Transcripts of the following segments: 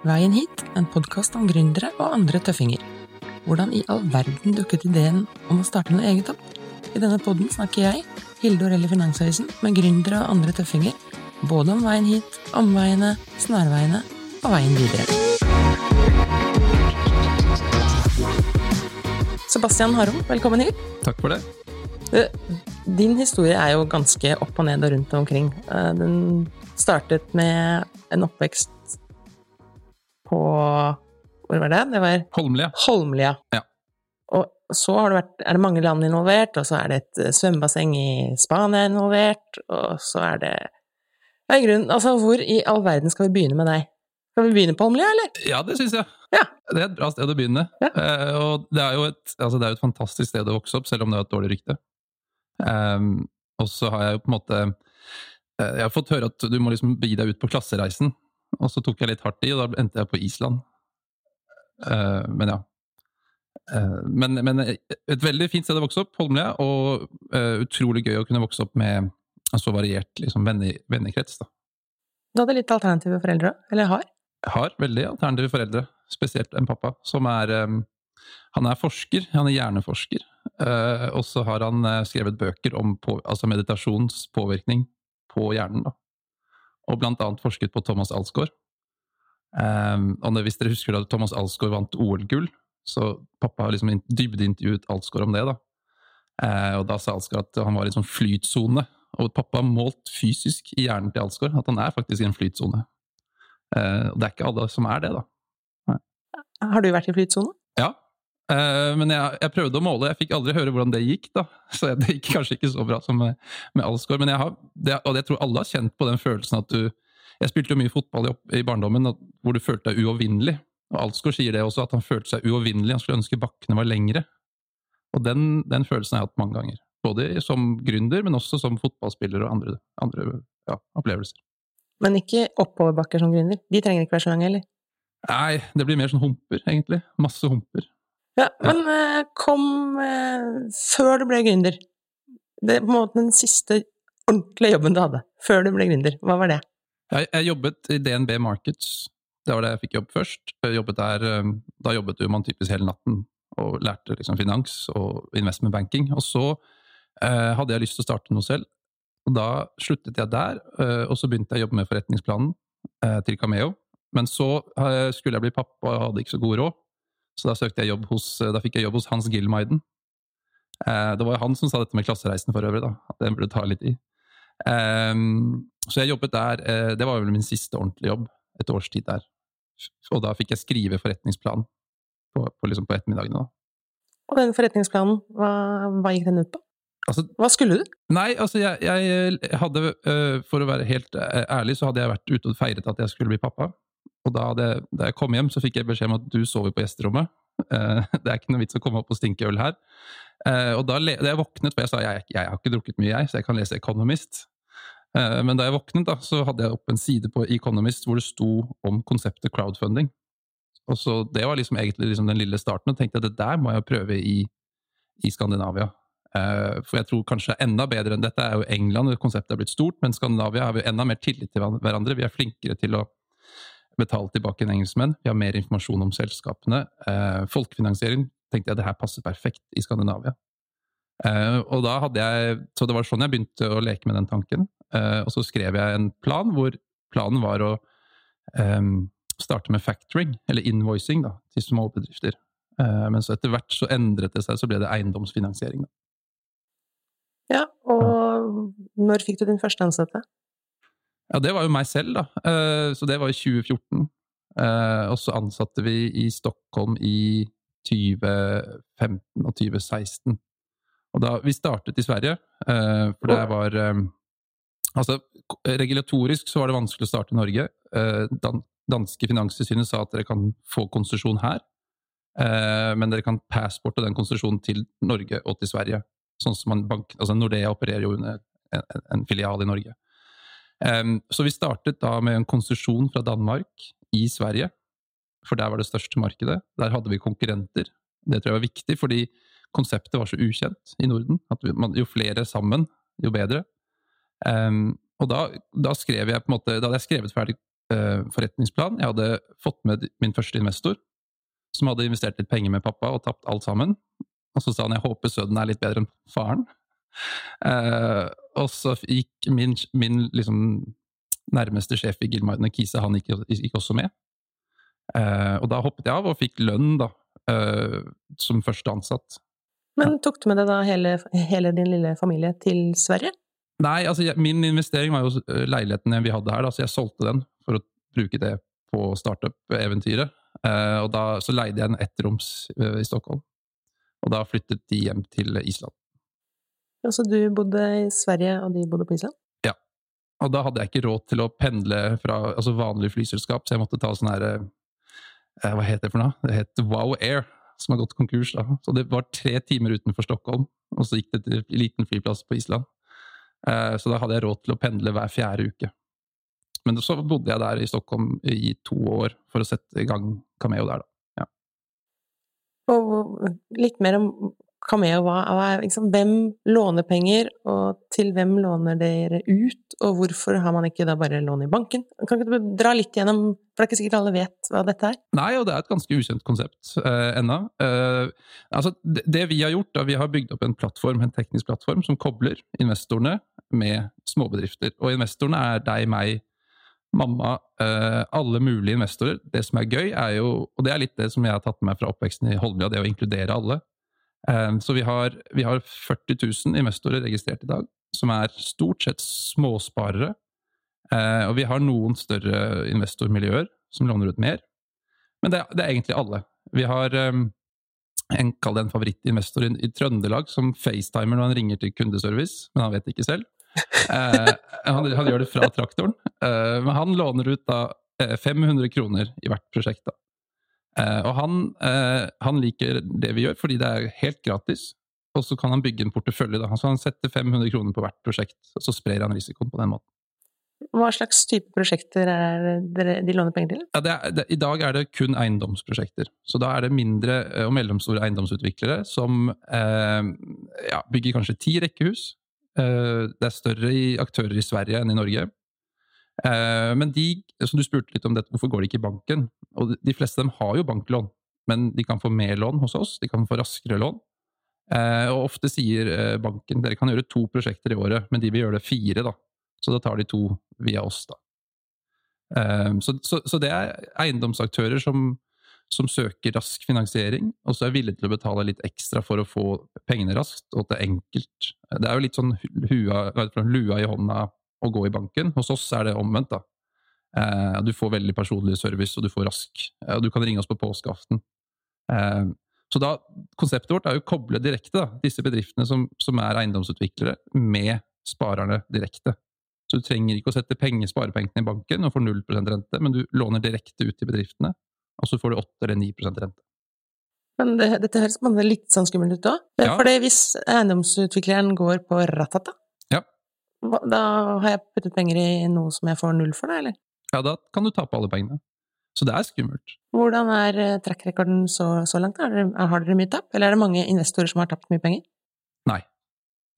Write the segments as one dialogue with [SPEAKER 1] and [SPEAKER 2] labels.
[SPEAKER 1] Veien hit, en podkast om gründere og andre tøffinger. Hvordan i all verden dukket ideen om å starte noe eget opp? I denne podden snakker jeg, Hilde Orelle Finansavisen, med gründere og andre tøffinger. Både om veien hit, omveiene, snarveiene og veien videre. Sebastian Harom, velkommen hit.
[SPEAKER 2] Takk for det.
[SPEAKER 1] Din historie er jo ganske opp og ned og rundt omkring. Eh, Den startet med en oppvekst på Hvor var det? Det var
[SPEAKER 2] Holmlia.
[SPEAKER 1] Holmlia.
[SPEAKER 2] Ja.
[SPEAKER 1] Og så har det vært, er det mange land involvert, og så er det et eh, svømmebasseng i Spania involvert, og så er det ja, i grunnen, altså Hvor i all verden skal vi begynne med deg? Skal vi begynne på Holmlia, eller?
[SPEAKER 2] Ja, det syns jeg.
[SPEAKER 1] Ja.
[SPEAKER 2] Det er et bra sted å begynne.
[SPEAKER 1] Ja.
[SPEAKER 2] Eh, og det er, jo et, altså det er et fantastisk sted å vokse opp, selv om det har et dårlig rykte. Um, og så har jeg jo på en måte eh, Jeg har fått høre at du må liksom begi deg ut på klassereisen. Og så tok jeg litt hardt i, og da endte jeg på Island. Uh, men ja. Uh, men, men et veldig fint sted å vokse opp, Holmlia, og uh, utrolig gøy å kunne vokse opp med en så variert liksom, venne, vennekrets. da.
[SPEAKER 1] Du hadde litt alternative foreldre, eller har?
[SPEAKER 2] Har veldig alternative foreldre, spesielt en pappa, som er um, Han er forsker, han er hjerneforsker, og så har han skrevet bøker om på, altså meditasjons påvirkning på hjernen. Da. Og blant annet forsket på Thomas Alsgaard. Um, og hvis dere husker da Thomas Alsgaard vant OL-gull, så pappa har liksom in- dybdeintervjuet Alsgaard om det. da. Uh, og da sa Alsgaard at han var i en sånn flytsone, og pappa har målt fysisk i hjernen til Alsgaard at han er faktisk i en flytsone. Uh, og det er ikke alle som er det, da.
[SPEAKER 1] Har du vært i flytsone?
[SPEAKER 2] Eh, men jeg, jeg prøvde å måle, jeg fikk aldri høre hvordan det gikk, da. Så det gikk kanskje ikke så bra som med, med Alsgaard. Men jeg har, det, og jeg tror alle har kjent på den følelsen at du Jeg spilte jo mye fotball i, i barndommen at, hvor du følte deg uovervinnelig. Og Alsgaard sier det også, at han følte seg uovervinnelig. Han skulle ønske bakkene var lengre. Og den, den følelsen har jeg hatt mange ganger. Både som gründer, men også som fotballspiller og andre, andre ja, opplevelser.
[SPEAKER 1] Men ikke oppoverbakker som gründer. De trenger ikke være så lange, eller?
[SPEAKER 2] Nei, det blir mer sånn humper, egentlig. Masse humper.
[SPEAKER 1] Ja, men eh, kom eh, før du ble gründer. Det er på en måte den siste ordentlige jobben du hadde, før du ble gründer. Hva var det?
[SPEAKER 2] Jeg, jeg jobbet i DNB Markets. Det var det jeg fikk jobb først. Jeg jobbet der, eh, da jobbet jo man typisk hele natten og lærte liksom finans og investment banking. Og så eh, hadde jeg lyst til å starte noe selv. Og da sluttet jeg der, eh, og så begynte jeg å jobbe med forretningsplanen eh, til Cameo. Men så skulle jeg bli pappa og hadde ikke så god råd, så da, søkte jeg jobb hos, eh, da fikk jeg jobb hos Hans Gilmeiden. Eh, det var jo han som sa dette med klassereisen for øvrig, da. Den burde ta litt i. Eh, så jeg jobbet der, eh, det var vel min siste ordentlige jobb, et års tid der. Og da fikk jeg skrive forretningsplan på, på, liksom på ettermiddagene. da.
[SPEAKER 1] Og den forretningsplanen, hva, hva gikk den ut på?
[SPEAKER 2] Altså,
[SPEAKER 1] Hva skulle du?
[SPEAKER 2] Nei, altså jeg, jeg hadde øh, For å være helt øh, ærlig, så hadde jeg vært ute og feiret at jeg skulle bli pappa. Og da, det, da jeg kom hjem, så fikk jeg beskjed om at du sover på gjesterommet. Uh, det er ikke noe vits å komme opp og stinke øl her. Uh, og da, da jeg våknet, for jeg sa jeg, jeg har ikke drukket mye, jeg, så jeg kan lese Economist. Uh, men da jeg våknet, da, så hadde jeg opp en side på Economist hvor det sto om konseptet crowdfunding. Og så Det var liksom egentlig liksom den lille starten, og tenkte at det der må jeg prøve i, i Skandinavia. For jeg tror kanskje enda bedre enn dette er jo England, konseptet er blitt stort, men Skandinavia har vi enda mer tillit til hverandre. Vi er flinkere til å betale tilbake en engelskmenn. Vi har mer informasjon om selskapene. Eh, folkefinansiering tenkte jeg det her passer perfekt i Skandinavia. Eh, og da hadde jeg, Så det var sånn jeg begynte å leke med den tanken. Eh, og så skrev jeg en plan hvor planen var å eh, starte med factoring, eller invoicing, da, til små bedrifter. Eh, men så etter hvert så endret det seg, så ble det eiendomsfinansiering. Da.
[SPEAKER 1] Ja, og når fikk du din første ansatte?
[SPEAKER 2] Ja, det var jo meg selv, da. Eh, Så det var i 2014. Eh, Og så ansatte vi i Stockholm i 2015 og 2016. Og da, Vi startet i Sverige, eh, for det var Altså, regulatorisk så var det vanskelig å starte i Norge. Dan danske finanstilsynet sa at dere kan få konsesjon her, men dere kan passporte den konsesjonen til Norge og til Sverige. Sånn som man bank, altså Nordea opererer jo under en, en filial i Norge. Så vi startet da med en konsesjon fra Danmark i Sverige, for der var det største markedet. Der hadde vi konkurrenter. Det tror jeg var viktig, fordi konseptet var så ukjent i Norden. at Jo flere sammen, jo bedre. Og da, da, skrev jeg på en måte, da hadde jeg skrevet ferdig uh, forretningsplan. Jeg hadde fått med min første investor, som hadde investert litt penger med pappa og tapt alt sammen. Og så sa han jeg håper sønnen er litt bedre enn faren. Uh, og så gikk min, min liksom, nærmeste sjef i Gilmarden Kise, han gikk, gikk også med. Uh, og da hoppet jeg av og fikk lønn da, som første ansatt.
[SPEAKER 1] Men tok du med deg da hele, hele din lille familie til Sverige?
[SPEAKER 2] Nei, altså jeg, min investering var jo eh, leiligheten vi hadde her, da, så jeg solgte den for å bruke det på startup-eventyret. Eh, og da så leide jeg en ettroms eh, i Stockholm. Og da flyttet de hjem til Island.
[SPEAKER 1] Så du bodde i Sverige, og de bodde på Island?
[SPEAKER 2] Ja. Og da hadde jeg ikke råd til å pendle fra altså vanlig flyselskap, så jeg måtte ta sånn her eh, Hva heter det for noe? Det het Wow Air, som har gått konkurs. da. Så det var tre timer utenfor Stockholm, og så gikk det til en liten flyplass på Island. Eh, så da hadde jeg råd til å pendle hver fjerde uke. Men så bodde jeg der i Stockholm i to år for å sette i gang Cameo der, da. Ja.
[SPEAKER 1] Og litt mer om Cameo. Hva, er, liksom, hvem låner penger, og til hvem låner dere ut? Og hvorfor har man ikke da bare lån i banken? Kan ikke du dra litt gjennom, for det er ikke sikkert alle vet hva dette er?
[SPEAKER 2] Nei, og det er et ganske ukjent konsept eh, ennå. Eh, altså, det, det, vi har gjort, da, vi har bygd opp en plattform, en teknisk plattform som kobler investorene med småbedrifter. Og investorene er deg, meg, mamma, eh, alle mulige investorer. Det som er gøy, er jo, og det er litt det som jeg har tatt med meg fra oppveksten i Holmlia, det å inkludere alle. Så vi har, vi har 40 000 investorer registrert i dag, som er stort sett småsparere. Og vi har noen større investormiljøer som låner ut mer. Men det, det er egentlig alle. Vi har en, kall det en favorittinvestor i, i, Trøndelag som facetimer når han ringer til kundeservice, men han vet ikke selv. Eh, han, han, gjør det fra traktoren. Eh, men han låner ut da 500 eh, kroner i hvert prosjekt. da. Eh, og han, eh, han, liker det vi gjør, fordi det er helt gratis. Og så kan han bygge en portefølje. Da. Så han setter 500 kroner på hvert prosjekt, og så sprer han risikoen på den måten.
[SPEAKER 1] Hva slags type prosjekter er det de låner penger til?
[SPEAKER 2] Ja, det er, det, I dag er det kun eiendomsprosjekter. Så da er det mindre eh, og mellomstore eiendomsutviklere som eh, ja, bygger kanskje ti rekkehus. Eh, det er større i aktører i Sverige enn i Norge. Eh, men de, som du spurte litt om dette, hvorfor går de ikke i banken? Og de fleste av dem har jo banklån, men de kan få mer lån hos oss. De kan få raskere lån. Eh, og ofte sier eh, banken dere kan gjøre to prosjekter i året, men de vil gjøre det fire. da. Så da tar de to via oss, da. Så, så, så det er eiendomsaktører som, som søker rask finansiering, og så er villige til å betale litt ekstra for å få pengene raskt, og at det er enkelt. Det er jo litt sånn hua, lua i hånda å gå i banken. Hos oss er det omvendt. da. Eh, du får veldig personlig service, og du får rask eh, og Du kan ringe oss på påskeaften. Eh, så da, Konseptet vårt er jo å koble direkte da, disse bedriftene som, som, er eiendomsutviklere, med sparerne direkte. Så du trenger ikke å sette penger, sparepengene i banken og får 0 rente, men du låner direkte ut til bedriftene, og så får du 8 eller 9% rente.
[SPEAKER 1] Men det, dette høres litt sånn skummelt ut òg. Ja. For hvis eiendomsutvikleren går på ratata, da har jeg puttet penger i noe som jeg får null for, da, eller?
[SPEAKER 2] Ja, da kan du tape alle pengene. Så det er skummelt.
[SPEAKER 1] Hvordan er eh, track-rekorden så, så, langt? Har dere, har dere, mye tap, eller er det mange investorer som har tapt mye penger?
[SPEAKER 2] Nei.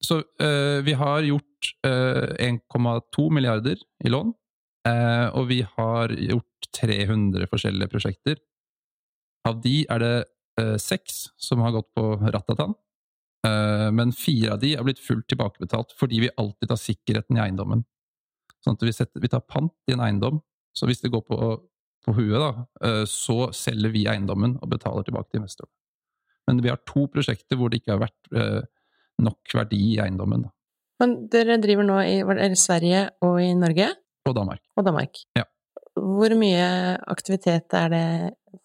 [SPEAKER 2] Så øh, vi har gjort øh, eh, 1,2 milliarder i lån, øh, og vi har gjort 300 forskjellige prosjekter. Av de er det seks som har gått på Ratatan, Eh, men fire av de har blitt fullt tilbakebetalt fordi vi alltid tar sikkerheten i eiendommen. Sånn at vi, setter, vi tar pant i en eiendom, så hvis det går på, på huet, da, eh, så selger vi eiendommen og betaler tilbake til investoren. Men vi har to prosjekter hvor det ikke har vært eh, nok verdi i eiendommen. Da.
[SPEAKER 1] Men dere driver nå i Sverige og i Norge?
[SPEAKER 2] Og Danmark.
[SPEAKER 1] Og Danmark.
[SPEAKER 2] Ja.
[SPEAKER 1] Hvor mye aktivitet er det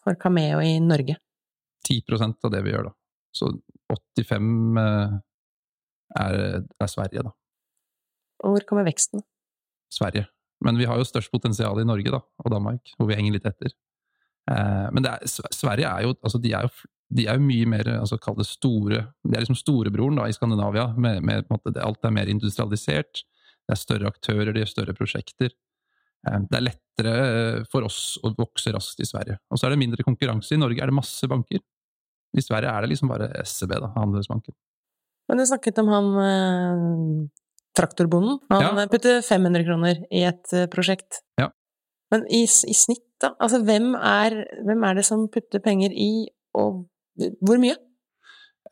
[SPEAKER 1] for Cameo i Norge?
[SPEAKER 2] 10% av det vi gjør, da. Så 85 eh, er, er Sverige, da.
[SPEAKER 1] Og hvor kommer veksten?
[SPEAKER 2] Sverige. Men vi har jo størst potensial i Norge da, og Danmark, hvor vi henger litt etter. Eh, men er, Sverige er jo, altså de er jo, de er jo mye mer altså Kall det store De er liksom storebroren da, i Skandinavia. Med, med, måte, alt er mer industrialisert. Det er større aktører, de har større prosjekter. Eh, det er lettere eh, for oss å vokse raskt i Sverige. Og så er det mindre konkurranse. I Norge er det masse banker. I Sverige er det liksom bare SEB, da, Handelsbanken.
[SPEAKER 1] Men du snakket om han eh, traktorbonden. Han ja. putter 500 kroner i et uh, prosjekt.
[SPEAKER 2] Ja.
[SPEAKER 1] Men i, i, snitt, da? Altså, hvem er, hvem er, det som putter penger i, og hvor mye?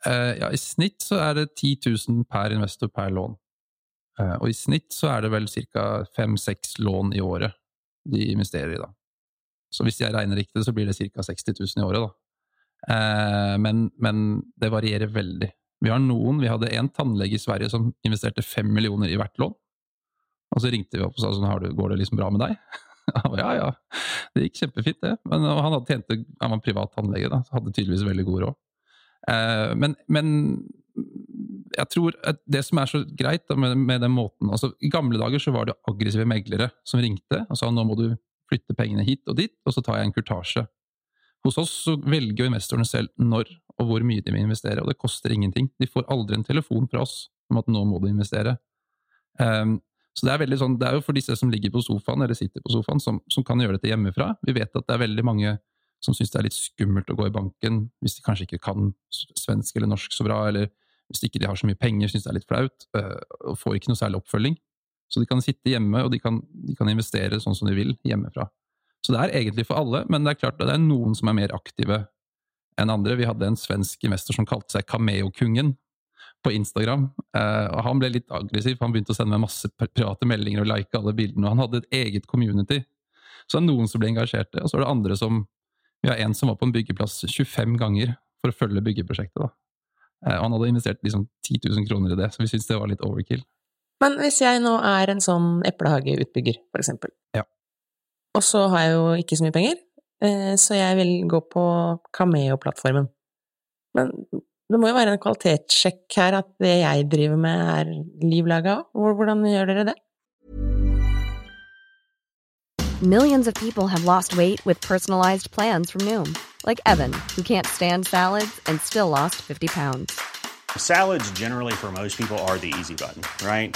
[SPEAKER 2] Uh, ja, i snitt så er det 10 000 per investor per lån. Uh, og i snitt så er det vel ca. fem-seks lån i året de investerer i, da. Så hvis jeg regner riktig, så blir det ca. 60 000 i året, da. Men, men det varierer veldig. Vi har noen, vi hadde en tannlege i Sverige som investerte fem millioner i hvert lån. Og så ringte vi opp og sa sånn, går det liksom bra med deg? Ba, ja, ja, det gikk kjempefint, det. Men han tjente, han var privat tannlege, da, så hadde tydeligvis veldig god råd. Eh, men, men, jeg tror at det som er så greit da, med, med, den måten altså I gamle dager så var det aggressive meglere som ringte og sa nå må du flytte pengene hit og dit, og så tar jeg en kurtasje. Hos oss så velger jo investorene selv når og hvor mye de vil investere, og det koster ingenting. De får aldri en telefon fra oss om at nå må du investere. Um, så det er, sånn, det er jo for disse som ligger på sofaen, eller sitter på sofaen, som, som kan gjøre dette hjemmefra. Vi vet at det er veldig mange som syns det er litt skummelt å gå i banken hvis de kanskje ikke kan svensk eller norsk så bra, eller hvis de ikke har så mye penger, syns det er litt flaut, uh, og får ikke noe særlig oppfølging. Så de kan sitte hjemme, og de kan, de kan investere sånn som de vil hjemmefra. Så det er egentlig for alle, men det er klart at det er noen som er mer aktive enn andre. Vi hadde en svensk investor som kalte seg Kameokungen på Instagram. Eh, og Han ble litt aggressiv, han begynte å sende meg masse private meldinger og like alle bildene. og Han hadde et eget community. Så det er noen som ble engasjerte, og så er det andre som Vi har en som var på en byggeplass 25 ganger for å følge byggeprosjektet. da. Eh, og Han hadde investert liksom 10 000 kroner i det, så vi syntes det var litt overkill.
[SPEAKER 1] Men hvis jeg nå er en sånn eplehageutbygger, for eksempel,
[SPEAKER 2] ja.
[SPEAKER 1] Og så har jeg jo ikke så mye penger, så jeg vil gå på Cameo-plattformen. Men det må jo være en kvalitetssjekk her at det jeg driver med er liv laga Hvordan gjør dere det?
[SPEAKER 3] Millions of people have lost weight with personalized plans from Noom. Like Evan, who can't stand salads and still lost 50 pounds.
[SPEAKER 4] Salads generally for most people are the easy button, right?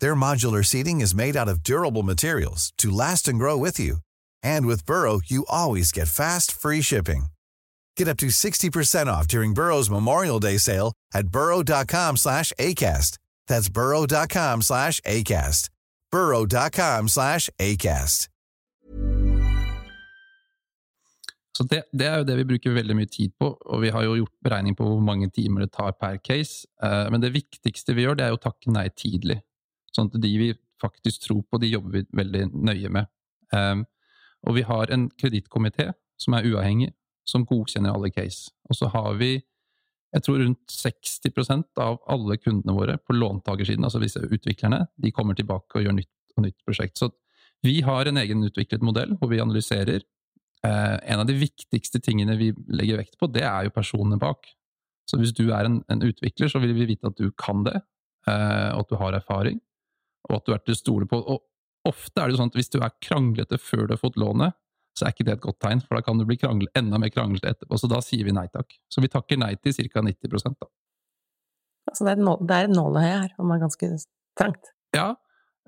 [SPEAKER 5] Their modular seating is made out of durable materials to last and grow with you. And with Burrow, you always get fast, free shipping. Get up to 60% off during Burrow's Memorial Day sale at burrow.com slash ACAST. That's burrow.com slash ACAST. burrow.com slash ACAST.
[SPEAKER 2] Så det, det, er jo det vi bruker veldig mye tid på, og vi har jo gjort beregning på hvor mange timer det tar per case. Uh, men det viktigste vi gjør, det er å takke nei tidlig. Sånn at de vi faktisk tror på, de jobber vi veldig nøye med. Um, og vi har en kredittkomité som er uavhengig, som godkjenner alle case. Og så har vi jeg tror rundt 60% av alle kundene våre på låntakersiden, altså disse utviklerne, de kommer tilbake og gjør nytt og nytt prosjekt. Så vi har en egen utviklet modell hvor vi analyserer. Eh, en av de viktigste tingene vi legger vekt på, det er jo personene bak. Så hvis du er en, en utvikler, så vil vi vite at du kan det, eh, og at du har erfaring og at du er til å stole på. Og ofte er det jo sånn at hvis du er kranglete før du har fått lånet, så er ikke det et godt tegn, for da kan du bli krangle, enda mer kranglete etterpå. Så da sier vi nei takk. Så vi takker nei til ca. 90 da.
[SPEAKER 1] Altså det er, nål, det er et nåløye her, og det er ganske trangt.
[SPEAKER 2] Ja,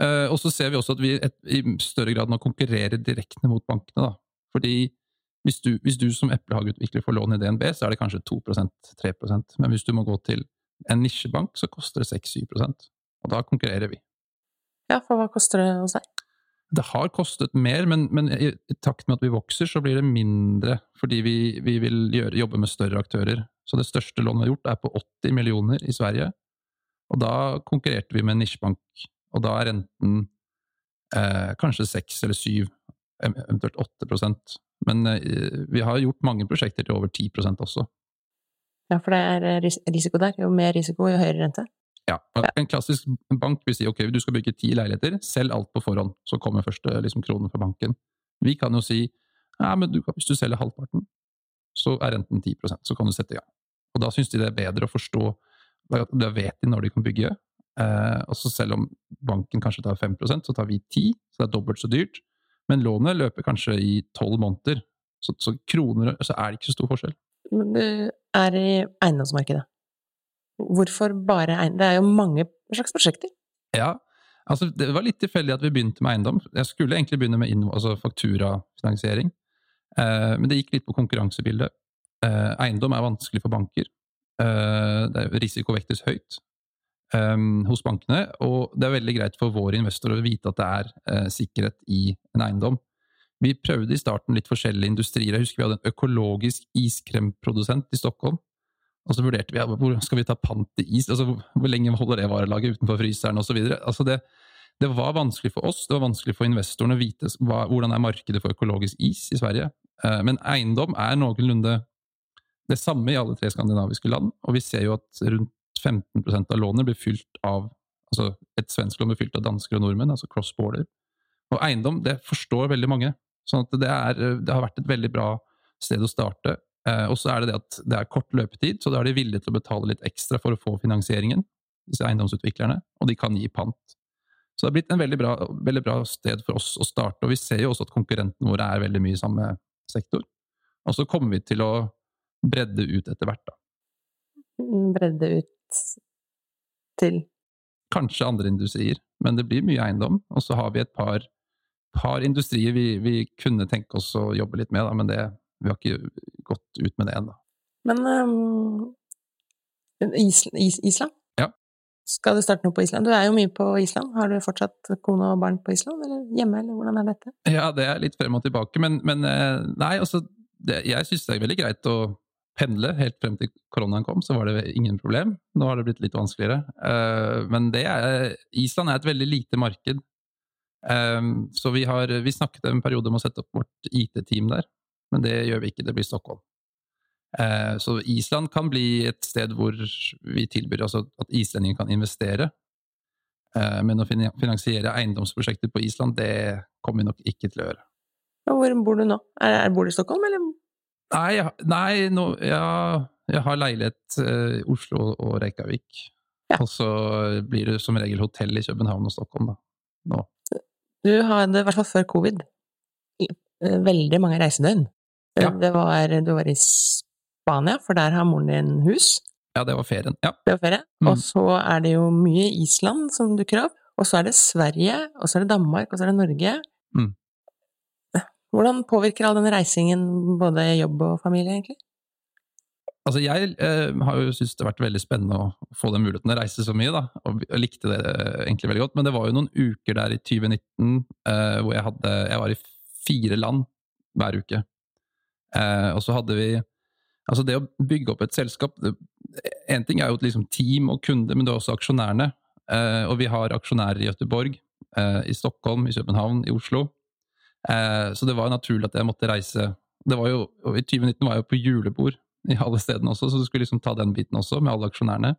[SPEAKER 2] uh, og så ser vi også at vi et, i større grad nå konkurrerer direkte mot bankene. da. Fordi hvis du, hvis du som eplehageutvikler får lån i DNB, så er det kanskje 2% 3% men hvis du må gå til en nisjebank, så koster det 6-7 og da konkurrerer vi.
[SPEAKER 1] Ja, for hva koster det hos deg?
[SPEAKER 2] Det har kostet mer, men, men, i takt med at vi vokser, så blir det mindre. Fordi vi, vi vil gjøre, jobbe med større aktører. Så det største lånet vi har gjort, er på 80 millioner i Sverige. Og da konkurrerte vi med en nisjebank. Og da er renten Eh, kanskje 6 eller 7, eventuelt 8 prosent. Men eh, vi har gjort mange prosjekter til over 10% også.
[SPEAKER 1] Ja, for det er eh, risiko der. Jo mer risiko, jo høyere rente.
[SPEAKER 2] Ja. En klassisk bank vil si ok, du skal bygge ti leiligheter, selg alt på forhånd. Så kommer første liksom, kronen fra banken. Vi kan jo si ja, men du, hvis du selger halvparten, så er renten 10% så kan du sette i gang. Og da syns de det er bedre å forstå Da vet de når de kan bygge. Eh, og så selv om banken kanskje tar 5% så tar vi 10 så det er dobbelt så dyrt. Men lånet løper kanskje i tolv måneder, så, så kroner så er det ikke så stor forskjell.
[SPEAKER 1] Men du er i eiendomsmarkedet. Hvorfor bare eiendom? Det er jo mange slags prosjekter.
[SPEAKER 2] Ja, altså det var litt tilfeldig at vi begynte med eiendom. Jeg skulle egentlig begynne med altså fakturafinansiering, eh, men det gikk litt på konkurransebildet. Eh, eiendom er vanskelig for banker. Eh, det er risiko vektes høyt um, hos bankene, og det er veldig greit for våre investorer å vite at det er uh, sikkerhet i en eiendom. Vi prøvde i starten litt forskjellige industrier. Jeg husker vi hadde en økologisk iskremprodusent i Stockholm. Og så vurderte vi ja, hvor skal vi ta pant i is, altså, hvor lenge holder det varelaget utenfor fryseren osv. Altså det, det var vanskelig for oss, det var vanskelig for investorene å vite hva, hvordan er markedet for økologisk is i Sverige. Uh, men eiendom er noenlunde det samme i alle tre skandinaviske land, og vi ser jo at rundt 15% av lånet blir fylt av altså Et svensk lån blir fylt av dansker og nordmenn, altså cross border. Og eiendom, det forstår veldig mange. sånn at det, er, det har vært et veldig bra sted å starte. Eh, og så er det det at det er kort løpetid, så da er de villige til å betale litt ekstra for å få finansieringen, disse eiendomsutviklerne, og de kan gi pant. Så det har blitt en veldig bra, veldig bra sted for oss å starte, og vi ser jo også at konkurrentene våre er veldig mye i samme sektor. Og så kommer vi til å bredde ut etter hvert, da.
[SPEAKER 1] Bredde ut til?
[SPEAKER 2] Kanskje andre industrier, men det blir mye eiendom. Og så har vi et par, par industrier vi, vi, kunne tenke oss å jobbe litt med, da, men det, vi har ikke gått ut med det ennå.
[SPEAKER 1] Men um, Is, Is, Island?
[SPEAKER 2] Ja.
[SPEAKER 1] Skal du starte noe på Island? Du er jo mye på Island. Har du fortsatt kone og barn på Island, eller hjemme, eller hvordan er dette?
[SPEAKER 2] Ja, det er litt frem og tilbake, men, men eh, nei, altså det, Jeg syns det er veldig greit å pendle helt frem til koronaen kom, så var det ingen problem. Nå har det blitt litt vanskeligere. Uh, men er, Island er et veldig lite marked. Um, så vi har vi snakket en periode om å sette opp vårt IT-team der, men det gjør vi ikke. Det blir Stockholm. Eh, så Island kan bli et sted hvor vi tilbyr altså at islendinger kan investere. Eh, men å finansiere eiendomsprosjekter på Island, det kommer vi nok ikke til å gjøre.
[SPEAKER 1] Hvor bor du nå? Er, er, bor du i Stockholm, eller
[SPEAKER 2] Nei, nei no, ja, jeg har leilighet i eh, Oslo og Reykjavik. Ja. Og så blir det som regel hotell i København og Stockholm, da. Nå.
[SPEAKER 1] Du hadde, i hvert fall før covid, eh, veldig mange reisedøgn. Ja. Det var, du var i Spania, for der har moren din hus.
[SPEAKER 2] Ja, det var ferien. Ja.
[SPEAKER 1] Det var ferie. Mm. Og så er det jo mye Island som dukker opp. Og så er det Sverige, og så er det Danmark, og så er det Norge. Mm. Hvordan påvirker all den reisingen både jobb og familie, egentlig?
[SPEAKER 2] Altså, jeg eh, har jo syntes det har vært veldig spennende å få den muligheten å reise så mye, da, og og likte det egentlig veldig godt. Men det var jo noen uker der i 2019 eh, hvor jeg hadde Jeg var i fire land hver uke. Eh, og så hadde vi Altså, det å bygge opp et selskap Én ting er jo liksom, team og kunde, men det er også aksjonærene. Eh, og vi har aksjonærer i Gøteborg, eh, i Stockholm, i København, i Oslo. Eh, så det var naturlig at jeg måtte reise. Det var jo, I 2019 var jeg jo på julebord i alle stedene også, så du skulle liksom ta den biten også, med alle aksjonærene.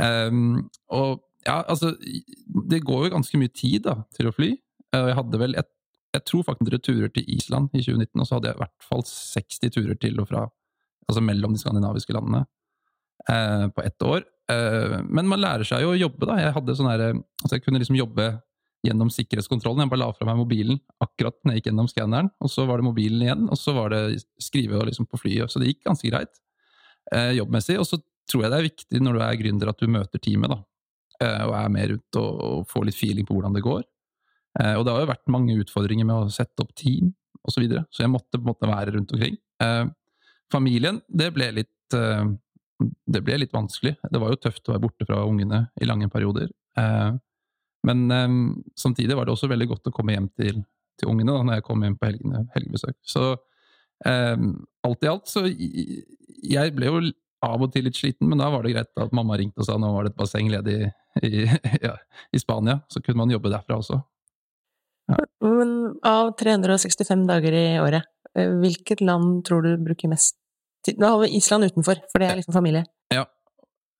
[SPEAKER 2] Um, og ja, altså Det går jo ganske mye tid da, til å fly. Uh, jeg hadde vel et, jeg tror faktisk turer til Island i 2019, og så hadde jeg i hvert fall 60 turer til og fra, altså mellom de skandinaviske landene, eh, på ett år. Eh, men man lærer seg jo å jobbe, da. Jeg hadde sånn her, altså jeg kunne liksom jobbe gjennom sikkerhetskontrollen. Jeg bare la fra meg mobilen akkurat når jeg gikk gjennom skanneren, og så var det mobilen igjen, og så var det skrive liksom på flyet. Så det gikk ganske greit eh, jobbmessig. Og så tror jeg det er viktig når du er gründer at du møter teamet, da. Eh, og er med rundt og, og, får litt feeling på hvordan det går. Eh, og det har jo vært mange utfordringer med å sette opp team osv., så, videre, så jeg måtte på en måte være rundt omkring. Eh, familien, det ble litt eh, det ble litt vanskelig. Det var jo tøft å være borte fra ungene i lange perioder. Men samtidig var det også veldig godt å komme hjem til, til ungene da når jeg kom hjem på helgene, helgebesøk. Så alt i alt så Jeg ble jo av og til litt sliten, men da var det greit at mamma ringte og sa nå var det et basseng ledig i, ja, i Spania. Så kunne man jobbe derfra også.
[SPEAKER 1] Men av 365 dager i året, eh, hvilket land tror du bruker mest tid Da har vi Island utenfor, for det er liksom familie.
[SPEAKER 2] Ja.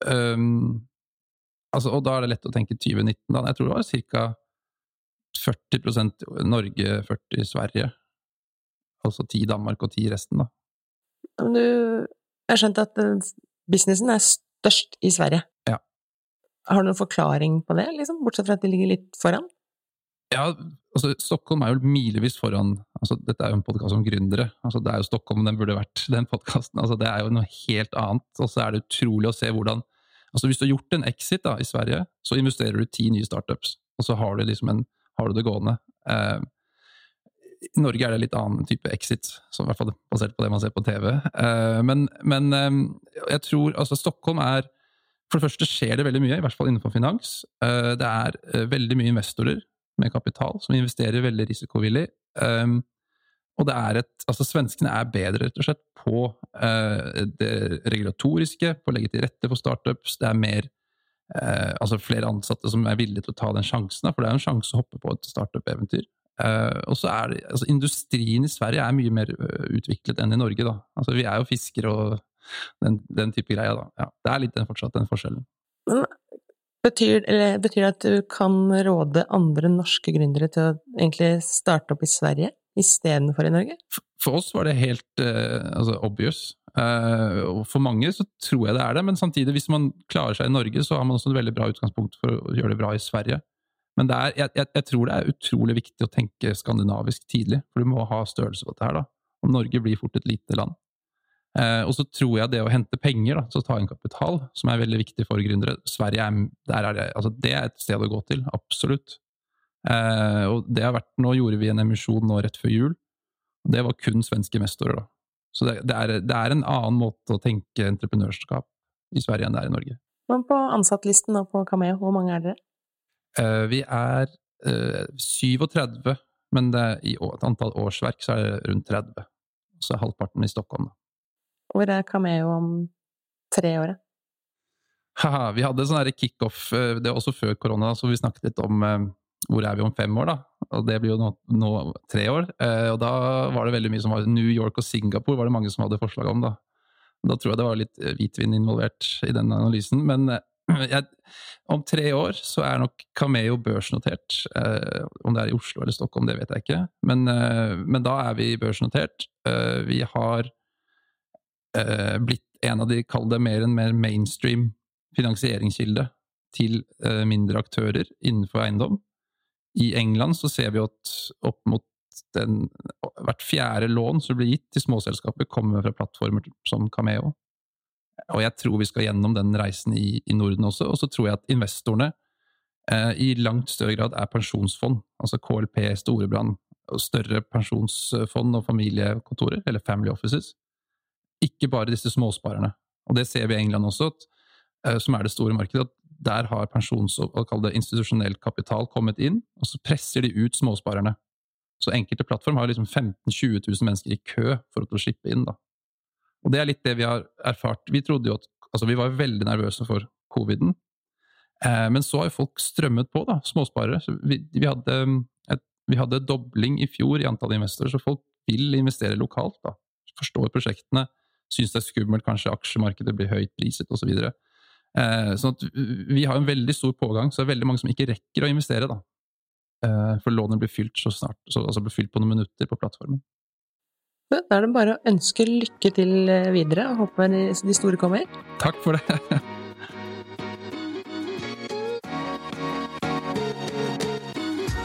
[SPEAKER 2] Um, altså, og da er det lett å tenke 2019, da. Jeg tror det var ca. 40% Norge, 40 Sverige. Altså 10 Danmark og 10 resten, da.
[SPEAKER 1] Men du Jeg har skjønt at eh, businessen er størst i Sverige.
[SPEAKER 2] Ja.
[SPEAKER 1] Har du noen forklaring på det, liksom? Bortsett fra at de ligger litt foran?
[SPEAKER 2] Ja, altså Stockholm er jo milevis foran altså Dette er jo en podkast om gründere. altså Det er jo Stockholm den burde vært, den podkasten. Altså, det er jo noe helt annet. Og så er det utrolig å se hvordan altså Hvis du har gjort en exit da, i Sverige, så investerer du ti nye startups, og så har du, liksom en, har du det gående. Eh, i Norge er det litt annen type exit, som i hvert fall basert på det man ser på TV. Eh, men, men eh, jeg tror altså Stockholm er For det første skjer det veldig mye, i hvert fall innenfor finans. Eh, det er veldig mye investorer med kapital som investerer veldig risikovillig. Og det er et Altså, svenskene er bedre, rett og slett, på det regulatoriske, på å legge til rette for startups. Det er mer altså flere ansatte som er villige til å ta den sjansen, for det er en sjanse å hoppe på et startup-eventyr. Uh, og så er det, altså Industrien i Sverige er mye mer uh, utviklet enn i Norge. da. Altså Vi er jo fiskere og den, den type greier. da. Ja, det er litt den, fortsatt den forskjellen.
[SPEAKER 1] Men betyr, betyr, det at du kan råde andre norske gründere til å egentlig starte opp i Sverige istedenfor i Norge?
[SPEAKER 2] For, oss var det helt uh, altså obvious. og for mange så tror jeg det er det, men samtidig, hvis man klarer seg i Norge, så har man også et veldig bra utgangspunkt for å gjøre det bra i Sverige. Men er, jeg, jeg, jeg, tror det er utrolig viktig å tenke skandinavisk tidlig, for du må ha størrelse på dette her. da. Og Norge blir fort et lite land. Eh, og så tror jeg det å hente penger, da, så ta inn kapital, som er veldig viktig for gründere Sverige er, er det, altså det er et sted å gå til, absolutt. Eh, og det har vært, Nå gjorde vi en emisjon nå rett før jul. Det var kun svenske investorer. da. Så det, det, er, det er en annen måte å tenke entreprenørskap i Sverige enn det er i Norge.
[SPEAKER 1] Men på ansattlisten og på Cameo, hvor mange er dere?
[SPEAKER 2] Eh, vi er uh, eh, 37, men det, i antall årsverk så er det rundt 30. Så er halvparten i Stockholm.
[SPEAKER 1] Hvor er Cameo om tre år?
[SPEAKER 2] Haha, vi hadde sånn kickoff, uh, det var også før korona, så vi snakket litt om hvor er vi om fem år, da? Og det blir jo nå, nå tre år. og da var det veldig mye som var New York og Singapore var det mange som hadde forslag om, da. Da tror jeg det var litt hvitvin involvert i den analysen. Men jeg, om tre år så er nok Cameo børsnotert. Eh, om det er i Oslo eller Stockholm, det vet jeg ikke. Men, eh, men da er vi børsnotert. Eh, vi har eh, blitt en av de, kall det mer en mer mainstream finansieringskilde til eh, mindre aktører innenfor eiendom. I England så ser vi at opp mot den, hvert fjerde lån som blir gitt til småselskaper, kommer fra plattformer som Cameo. Og jeg tror vi skal gjennom den reisen i, i Norden også. Og så tror jeg at investorene eh, i langt større grad er pensjonsfond, altså KLP, Storebrand, og større pensjonsfond og familiekontorer, eller family offices. Ikke bare disse småsparerne. Og det ser vi i England også, at, eh, som er det store markedet. at Der har pensjons- og institusjonell kapital kommet inn, og så presser de ut småsparerne. Så enkelte plattform har liksom 15 000-20 000 mennesker i kø for å slippe inn. da. Og det er litt det vi har erfart. Vi trodde jo at Altså, vi var veldig nervøse for coviden. Eh, men så har jo folk strømmet på, da, småsparere. Vi, vi, hadde et, vi hadde dobling i fjor i antall investorer, så folk vil investere lokalt. da. Forstår prosjektene, syns det er skummelt, kanskje aksjemarkedet blir høyt priset osv. Så eh, sånn at vi har en veldig stor pågang, så det er veldig mange som ikke rekker å investere. da. Eh, for lånet blir fylt så snart, så, altså blir fylt på noen minutter på plattformen.
[SPEAKER 1] Da er det bare å ønske lykke til eh, videre, og håpe de store kommer.
[SPEAKER 2] Takk for det.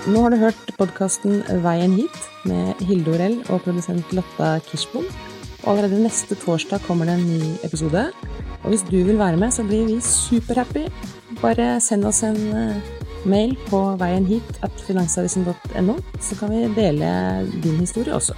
[SPEAKER 1] Nå har du hørt podkasten Veien hit med Hilde Orell og produsent Lotta Kirsbom. Og allerede neste torsdag kommer det en ny episode. Og hvis du vil være med, så blir vi superhappy. Bare send oss en eh, mail på veien hit at finansavisen.no, så kan vi dele din historie også.